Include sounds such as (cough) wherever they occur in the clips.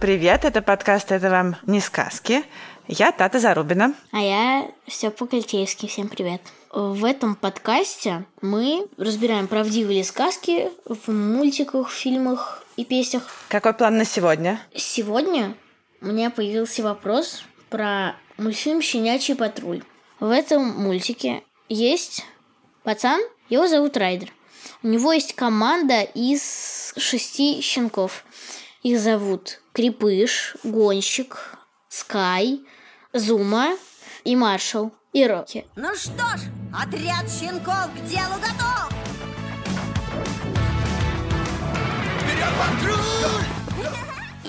Привет, это подкаст «Это вам не сказки». Я Тата Зарубина. А я Степа Кольтейский. Всем привет. В этом подкасте мы разбираем правдивые ли сказки в мультиках, фильмах и песнях. Какой план на сегодня? Сегодня у меня появился вопрос про мультфильм «Щенячий патруль». В этом мультике есть пацан, его зовут Райдер. У него есть команда из шести щенков. Их зовут Крепыш, Гонщик, Скай, Зума и Маршал и Рокки. Ну что ж, отряд щенков к делу готов!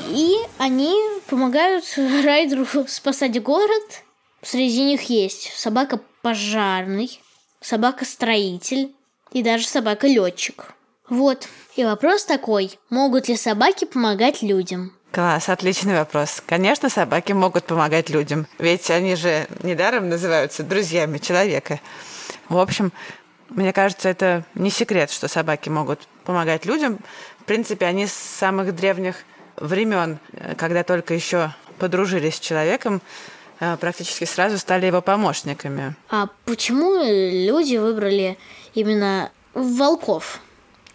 И они помогают Райдеру спасать город. Среди них есть собака пожарный, собака строитель и даже собака летчик. Вот. И вопрос такой: могут ли собаки помогать людям? Класс, отличный вопрос. Конечно, собаки могут помогать людям, ведь они же недаром называются друзьями человека. В общем, мне кажется, это не секрет, что собаки могут помогать людям. В принципе, они с самых древних времен, э, когда только еще подружились с человеком, э, практически сразу стали его помощниками. А почему люди выбрали именно волков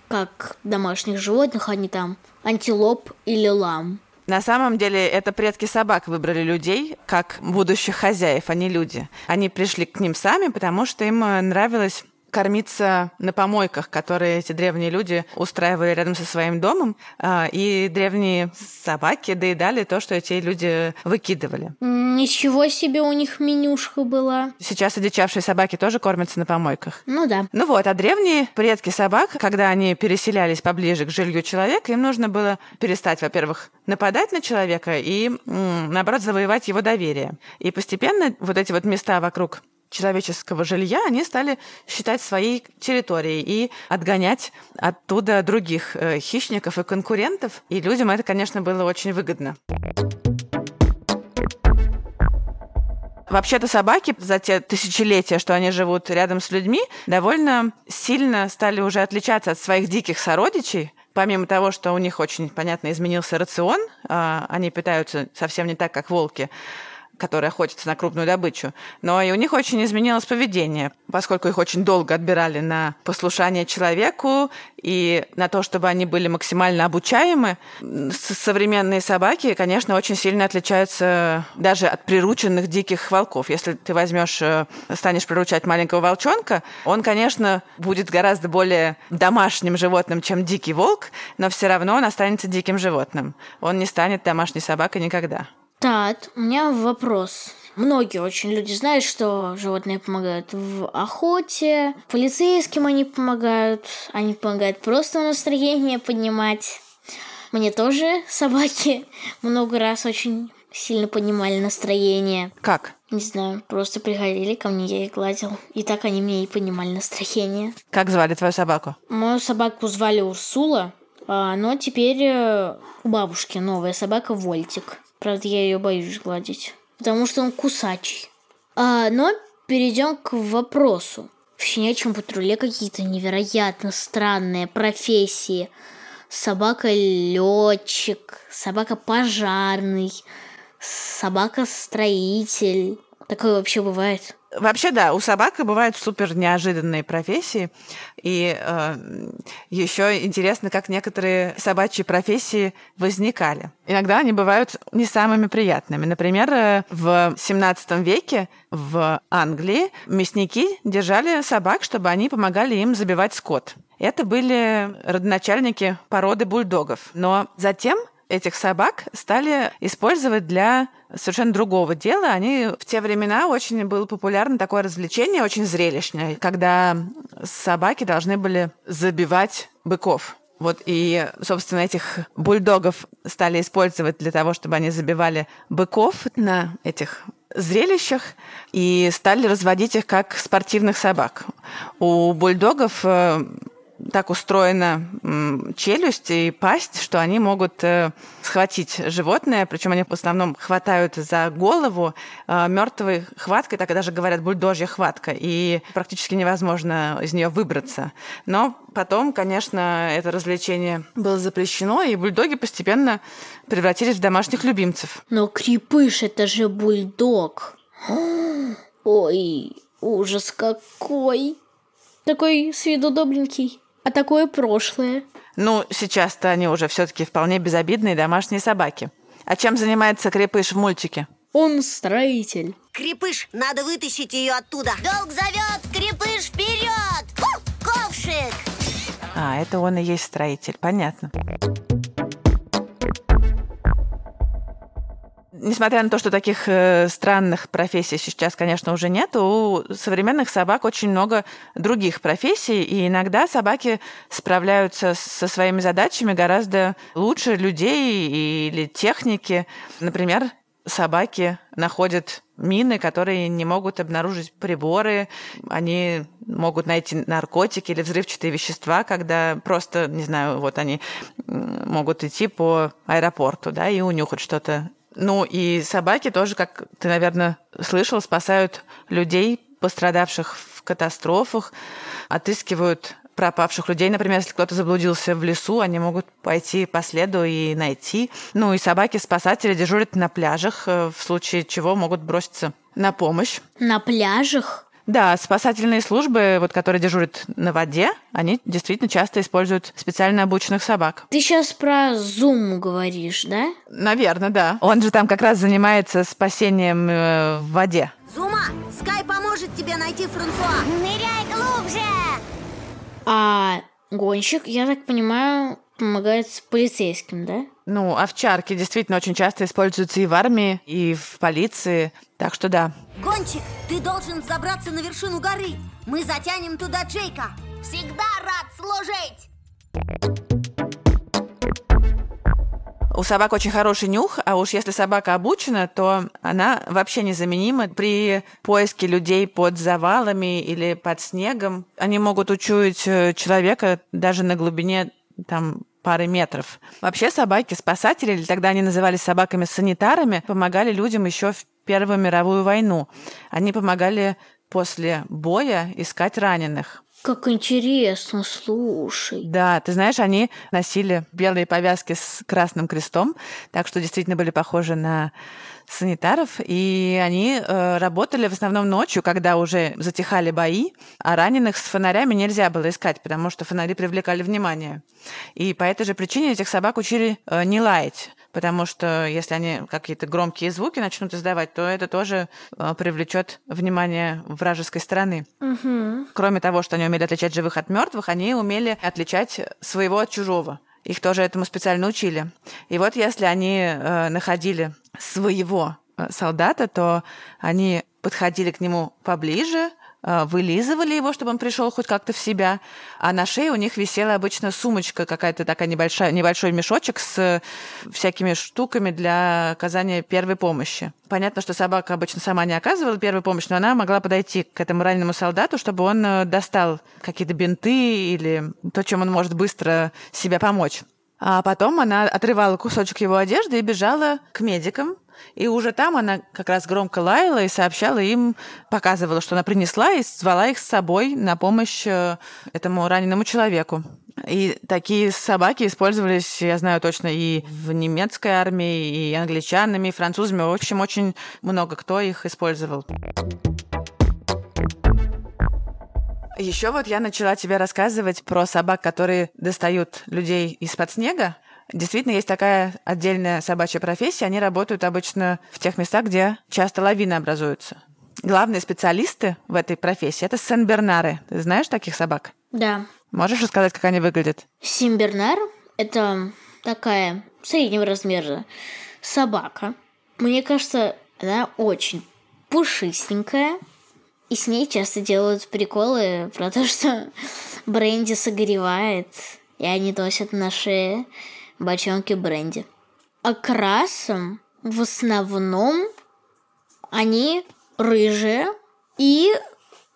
как домашних животных, а не там антилоп или лам? На самом деле это предки собак выбрали людей как будущих хозяев, а не люди. Они пришли к ним сами, потому что им э, нравилось кормиться на помойках, которые эти древние люди устраивали рядом со своим домом, а, и древние собаки доедали то, что эти люди выкидывали. Ничего себе у них менюшка была. Сейчас одичавшие собаки тоже кормятся на помойках. Ну да. Ну вот, а древние предки собак, когда они переселялись поближе к жилью человека, им нужно было перестать, во-первых, нападать на человека и, наоборот, завоевать его доверие. И постепенно вот эти вот места вокруг человеческого жилья они стали считать своей территорией и отгонять оттуда других э, хищников и конкурентов. И людям это, конечно, было очень выгодно. Вообще-то собаки за те тысячелетия, что они живут рядом с людьми, довольно сильно стали уже отличаться от своих диких сородичей. Помимо того, что у них очень, понятно, изменился рацион, а, они питаются совсем не так, как волки, которые охотятся на крупную добычу. Но и у них очень изменилось поведение, поскольку их очень долго отбирали на послушание человеку и на то, чтобы они были максимально обучаемы. Современные собаки, конечно, очень сильно отличаются даже от прирученных диких волков. Если ты возьмешь, э, станешь приручать маленького волчонка, он, конечно, будет гораздо более домашним животным, чем дикий волк, но все равно он останется диким животным. Он не станет домашней собакой никогда. Тат, у меня вопрос. Многие очень люди знают, что животные помогают в охоте, полицейским они помогают, они помогают просто настроение поднимать. Мне тоже собаки много раз очень сильно поднимали настроение. Как? Не знаю, просто приходили ко мне, я их гладил. И так они мне и поднимали настроение. Как звали твою собаку? Мою собаку звали Урсула, а, но теперь э, у бабушки новая собака Вольтик. Правда, я ее боюсь гладить, потому что он кусачий. А, но перейдем к вопросу. В щенячьем патруле какие-то невероятно странные профессии. Собака-летчик, собака-пожарный, собака-строитель. Такое вообще бывает. Вообще, да, у собак бывают супер неожиданные профессии. И э, еще интересно, как некоторые собачьи профессии возникали. Иногда они бывают не самыми приятными. Например, э, в 17 веке в Англии мясники держали собак, чтобы они помогали им забивать скот. Это были родоначальники породы бульдогов. Но затем этих собак стали использовать для совершенно другого дела. Они в те времена очень было популярно такое развлечение, очень зрелищное, когда собаки должны были забивать быков. Вот и, собственно, этих бульдогов стали использовать для того, чтобы они забивали быков на этих зрелищах и стали разводить их как спортивных собак. У бульдогов э, так устроена челюсть и пасть, что они могут э, схватить животное, причем они в основном хватают за голову э, мертвой хваткой, так и даже говорят бульдожья хватка, и практически невозможно из нее выбраться. Но потом, конечно, это развлечение было запрещено, и бульдоги постепенно превратились в домашних любимцев. Но крепыш это же бульдог. (gasps) Ой, ужас какой. Такой с виду добренький. А такое прошлое. Ну, сейчас-то они уже все-таки вполне безобидные домашние собаки. А чем занимается крепыш в мультике? Он строитель. Крепыш, надо вытащить ее оттуда. Долг зовет, крепыш вперед! Фу, ковшик! А, это он и есть строитель, понятно. Несмотря на то, что таких э, странных профессий сейчас, конечно, уже нет, у современных собак очень много других профессий, и иногда собаки справляются со своими задачами гораздо лучше людей или техники. Например, собаки находят мины, которые не могут обнаружить приборы, они могут найти наркотики или взрывчатые вещества, когда просто, не знаю, вот они могут идти по аэропорту, да, и унюхать что-то. Ну и собаки тоже, как ты, наверное, слышал, спасают людей, пострадавших в катастрофах, отыскивают пропавших людей. Например, если кто-то заблудился в лесу, они могут пойти по следу и найти. Ну и собаки-спасатели дежурят на пляжах, э, в случае чего могут броситься на помощь. На пляжах? Да, спасательные службы, вот, которые дежурят на воде, они действительно часто используют специально обученных собак. Ты сейчас про Зум говоришь, да? Наверное, да. Он же там как раз занимается спасением э, в воде. Зума, Скай поможет тебе найти Франсуа. Ныряй глубже! А гонщик, я так понимаю, помогает с полицейским, да? Ну, овчарки действительно очень часто используются и в армии, и в полиции. Так что да. Гончик, ты должен забраться на вершину горы. Мы затянем туда Джейка. Всегда рад служить. У собак очень хороший нюх, а уж если собака обучена, то она вообще незаменима при поиске людей под завалами или под снегом. Они могут учуять э, человека даже на глубине там пары метров. Вообще собаки-спасатели, или тогда они назывались собаками-санитарами, помогали людям еще в Первую мировую войну. Они помогали после боя искать раненых. Как интересно, слушай. Да, ты знаешь, они носили белые повязки с красным крестом, так что действительно были похожи на санитаров, и они э, работали в основном ночью, когда уже затихали бои, а раненых с фонарями нельзя было искать, потому что фонари привлекали внимание. И по этой же причине этих собак учили э, не лаять, потому что если они какие-то громкие звуки начнут издавать, то это тоже э, привлечет внимание вражеской стороны. Кроме того, что они умели отличать живых от мертвых, они умели отличать своего от чужого. Их тоже этому специально учили. И вот если они э, находили своего э, солдата, то они подходили к нему поближе, вылизывали его, чтобы он пришел хоть как-то в себя, а на шее у них висела обычно сумочка какая-то такая небольшая, небольшой мешочек с всякими штуками для оказания первой помощи. Понятно, что собака обычно сама не оказывала первую помощь, но она могла подойти к этому раненому солдату, чтобы он э, достал какие-то бинты или то, чем он может быстро себе помочь. А потом она отрывала кусочек его одежды и бежала к медикам. И уже там она как раз громко лаяла и сообщала им, показывала, что она принесла, и звала их с собой на помощь э, этому раненому человеку. И такие собаки использовались, я знаю точно, и в немецкой армии, и англичанами, и французами. В общем, очень много кто их использовал. Еще вот я начала тебе рассказывать про собак, которые достают людей из-под снега. Действительно, есть такая отдельная собачья профессия. Они работают обычно в тех местах, где часто лавины образуются. Главные специалисты в этой профессии – это сен-бернары. Ты знаешь таких собак? Да. Можешь рассказать, как они выглядят? Симбернар – это такая среднего размера собака. Мне кажется, она очень пушистенькая. И с ней часто делают приколы про то, что (laughs) бренди согревает и они носят на шее бочонки бренди. Окрасом в основном они рыжие, и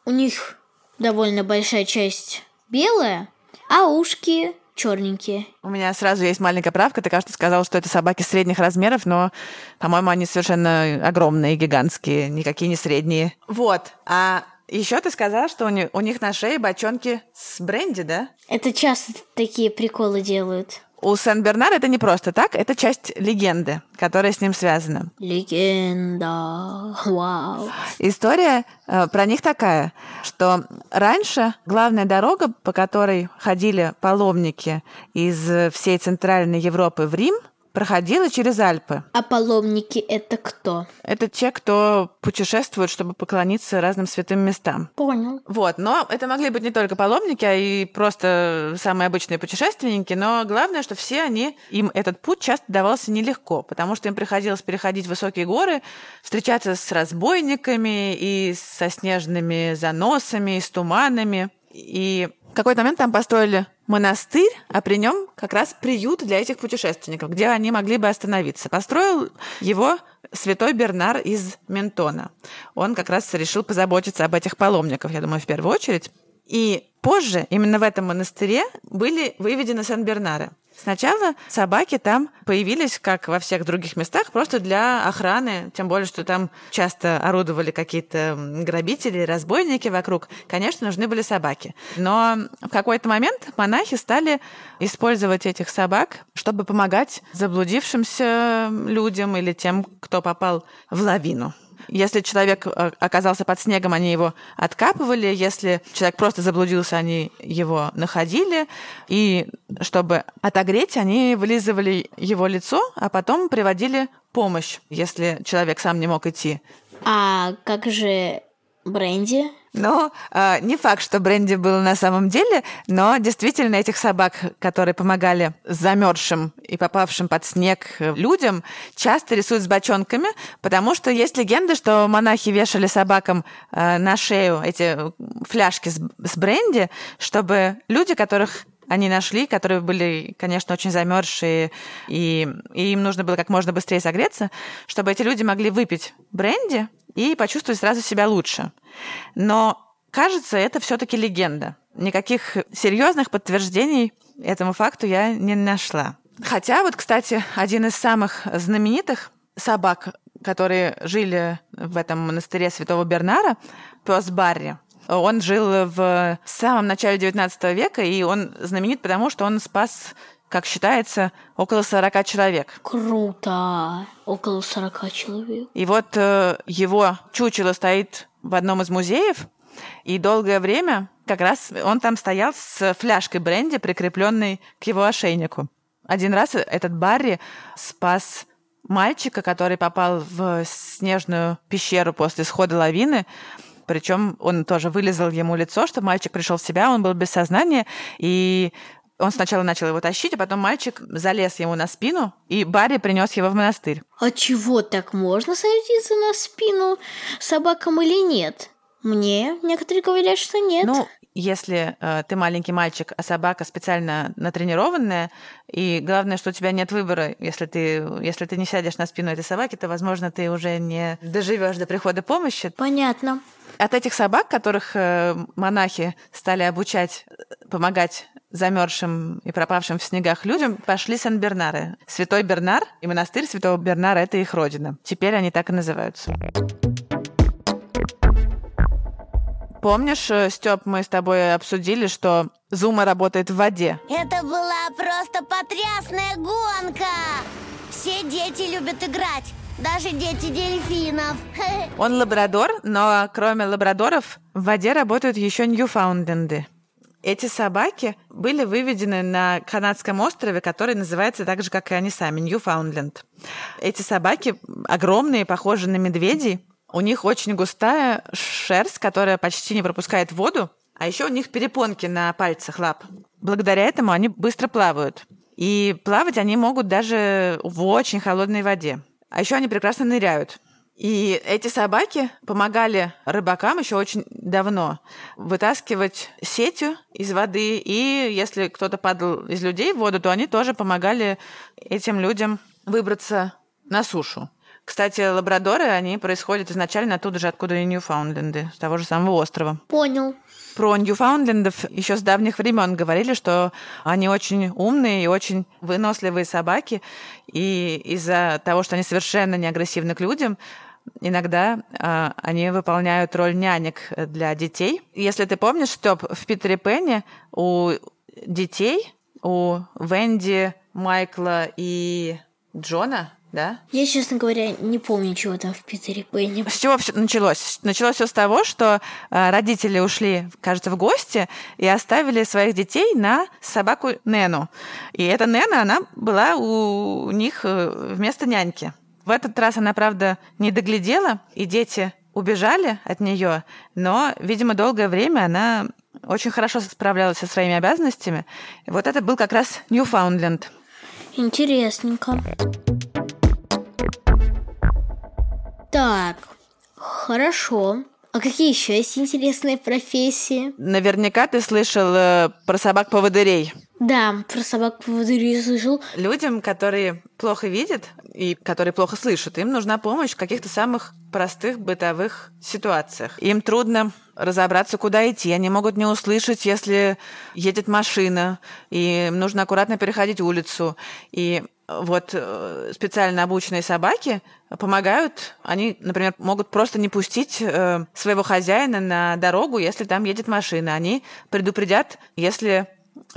у них довольно большая часть белая, а ушки черненькие. У меня сразу есть маленькая правка. Ты, кажется, сказал, что это собаки средних размеров, но, по-моему, они совершенно огромные, гигантские, никакие не средние. Вот. А еще ты сказала, что у них, у них на шее бочонки с бренди, да? Это часто такие приколы делают. У Сен-Бернар это не просто так, это часть легенды, которая с ним связана. Легенда. Вау. История э, про них такая, что раньше главная дорога, по которой ходили паломники из э, всей Центральной Европы в Рим, проходила через Альпы. А паломники это кто? Это те, кто путешествует, чтобы поклониться разным святым местам. Понял. Вот, но это могли быть не только паломники, а и просто самые обычные путешественники, но главное, что все они, им этот путь часто давался нелегко, потому что им приходилось переходить высокие горы, встречаться с разбойниками и со снежными заносами, и с туманами. И в какой-то момент там построили монастырь, а при нем как раз приют для этих путешественников, где они могли бы остановиться. Построил его святой Бернар из Ментона. Он как раз решил позаботиться об этих паломниках, я думаю, в первую очередь. И позже, именно в этом монастыре, были выведены Сан-Бернары. Сначала собаки там появились, как во всех других местах, просто для охраны, тем более, что там часто орудовали какие-то грабители, разбойники вокруг. Конечно, нужны были собаки. Но в какой-то момент монахи стали использовать этих собак, чтобы помогать заблудившимся людям или тем, кто попал в лавину. Если человек э, оказался под снегом, они его откапывали. Если человек просто заблудился, они его находили. И чтобы отогреть, они вылизывали его лицо, а потом приводили помощь, если человек сам не мог идти. А как же бренди? Ну, э, не факт, что бренди был на самом деле, но действительно этих собак, которые помогали замерзшим и попавшим под снег людям, часто рисуют с бочонками, потому что есть легенда, что монахи вешали собакам э, на шею эти фляжки с бренди, чтобы люди, которых они нашли, которые были, конечно, очень замерзшие, и, и им нужно было как можно быстрее согреться, чтобы эти люди могли выпить бренди и почувствовать сразу себя лучше. Но кажется, это все-таки легенда. Никаких серьезных подтверждений этому факту я не нашла. Хотя вот, кстати, один из самых знаменитых собак, которые жили в этом монастыре Святого Бернара, пес Барри, он жил в самом начале XIX века, и он знаменит потому, что он спас как считается, около 40 человек. Круто! Около 40 человек. И вот э, его чучело стоит в одном из музеев, и долгое время как раз он там стоял с фляжкой бренди, прикрепленной к его ошейнику. Один раз этот Барри спас мальчика, который попал в снежную пещеру после схода лавины. Причем он тоже вылезал ему лицо, чтобы мальчик пришел в себя, он был без сознания, и он сначала начал его тащить, а потом мальчик залез ему на спину, и Барри принес его в монастырь. А чего так можно садиться на спину собакам или нет? Мне некоторые говорят, что нет. Ну, если э, ты маленький мальчик, а собака специально натренированная, и главное, что у тебя нет выбора, если ты, если ты не сядешь на спину этой собаки, то, возможно, ты уже не доживешь до прихода помощи. Понятно. От этих собак, которых э, монахи стали обучать э, помогать замерзшим и пропавшим в снегах людям, пошли Сан-Бернары. Святой Бернар и монастырь Святого Бернара – это их родина. Теперь они так и называются. Помнишь, э, Степ, мы с тобой обсудили, что Зума работает в воде? Это была просто потрясная гонка! Все дети любят играть, даже дети дельфинов. (laughs) Он лабрадор, но кроме лабрадоров в воде работают еще ньюфаундленды. Эти собаки были выведены на канадском острове, который называется так же, как и они сами, Ньюфаундленд. Эти собаки огромные, похожи на медведей, у них очень густая шерсть, которая почти не пропускает воду, а еще у них перепонки на пальцах лап. Благодаря этому они быстро плавают. И плавать они могут даже в очень холодной воде. А еще они прекрасно ныряют. И эти собаки помогали рыбакам еще очень давно вытаскивать сетью из воды. И если кто-то падал из людей в воду, то они тоже помогали этим людям выбраться на сушу. Кстати, лабрадоры, они происходят изначально оттуда же, откуда и Ньюфаундленды, с того же самого острова. Понял. Про Ньюфаундлендов еще с давних времен говорили, что они очень умные и очень выносливые собаки, и из-за того, что они совершенно не агрессивны к людям, иногда э, они выполняют роль нянек для детей. Если ты помнишь, Степ, в Питере Пенне у детей, у Венди, Майкла и Джона да? Я, честно говоря, не помню, чего там в Питере Пенни. С чего все началось? Началось все с того, что э, родители ушли, кажется, в гости и оставили своих детей на собаку Нену. И эта Нена, она была у них э, вместо няньки. В этот раз она, правда, не доглядела, и дети убежали от нее, но, видимо, долгое время она очень хорошо справлялась со своими обязанностями. Вот это был как раз Ньюфаундленд. Интересненько. Так, хорошо. А какие еще есть интересные профессии? Наверняка ты слышал э, про собак-поводырей. Да, про собак поводырей слышал. Людям, которые плохо видят и которые плохо слышат, им нужна помощь в каких-то самых простых бытовых ситуациях. Им трудно разобраться, куда идти. Они могут не услышать, если едет машина, и им нужно аккуратно переходить улицу. И вот э, специально обученные собаки помогают. Они, например, могут просто не пустить э, своего хозяина на дорогу, если там едет машина. Они предупредят, если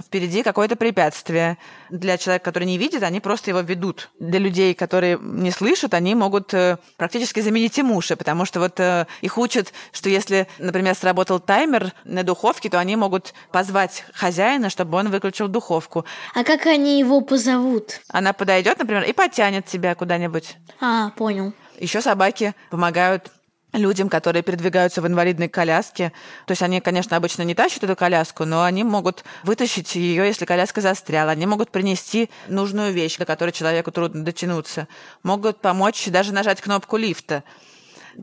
впереди какое-то препятствие. Для человека, который не видит, они просто его ведут. Для людей, которые не слышат, они могут э, практически заменить им уши, потому что вот э, их учат, что если, например, сработал таймер на духовке, то они могут позвать хозяина, чтобы он выключил духовку. А как они его позовут? Она подойдет, например, и потянет тебя куда-нибудь. А, понял. Еще собаки помогают людям, которые передвигаются в инвалидной коляске. То есть они, конечно, обычно не тащат эту коляску, но они могут вытащить ее, если коляска застряла. Они могут принести нужную вещь, до которой человеку трудно дотянуться. Могут помочь даже нажать кнопку лифта.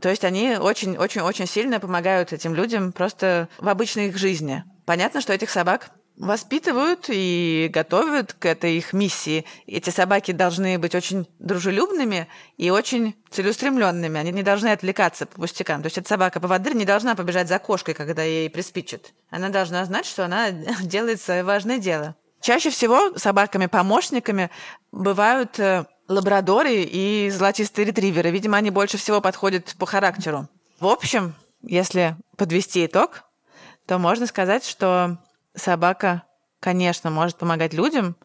То есть они очень-очень-очень сильно помогают этим людям просто в обычной их жизни. Понятно, что этих собак воспитывают и готовят к этой их миссии. Эти собаки должны быть очень дружелюбными и очень целеустремленными. Они не должны отвлекаться по пустякам. То есть эта собака-поводырь не должна побежать за кошкой, когда ей приспичит. Она должна знать, что она (laughs) делает свое важное дело. Чаще всего собаками-помощниками бывают э, лабрадоры и золотистые ретриверы. Видимо, они больше всего подходят по характеру. В общем, если подвести итог, то можно сказать, что собака, конечно, может помогать людям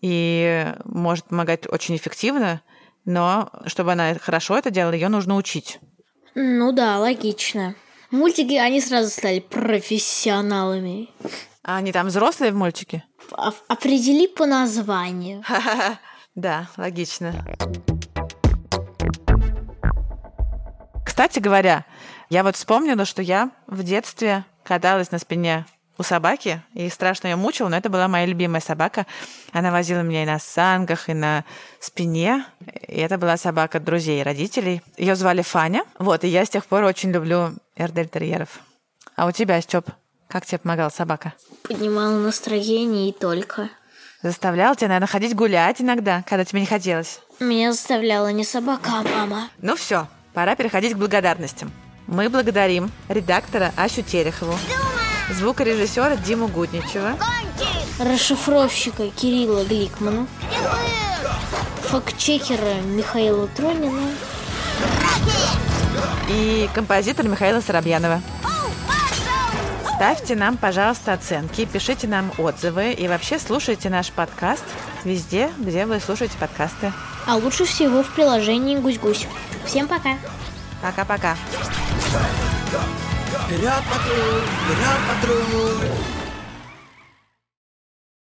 и может помогать очень эффективно, но чтобы она хорошо это делала, ее нужно учить. Ну да, логично. Мультики, они сразу стали профессионалами. А они там взрослые в мультике? А- определи по названию. (laughs) Да, логично. Кстати говоря, я вот вспомнила, что я в детстве каталась на спине у собаки и страшно ее мучила, но это была моя любимая собака. Она возила меня и на санках, и на спине. И это была собака друзей, родителей. Ее звали Фаня. Вот, и я с тех пор очень люблю эрдельтерьеров. А у тебя, Степ, как тебе помогала собака? Поднимала настроение и только. Заставляла тебя, наверное, ходить гулять иногда, когда тебе не хотелось. Меня заставляла не собака, а мама. Ну все, пора переходить к благодарностям. Мы благодарим редактора Асю Терехову, звукорежиссера Диму Гудничева, Расшифровщика Кирилла Гликмана. Фактчекера Михаила Тронина. и композитора Михаила Соробьянова. Ставьте нам, пожалуйста, оценки, пишите нам отзывы и вообще слушайте наш подкаст везде, где вы слушаете подкасты. А лучше всего в приложении Гусь-Гусь. Всем пока! Пока-пока. Вперед, патруль, вперед, патруль.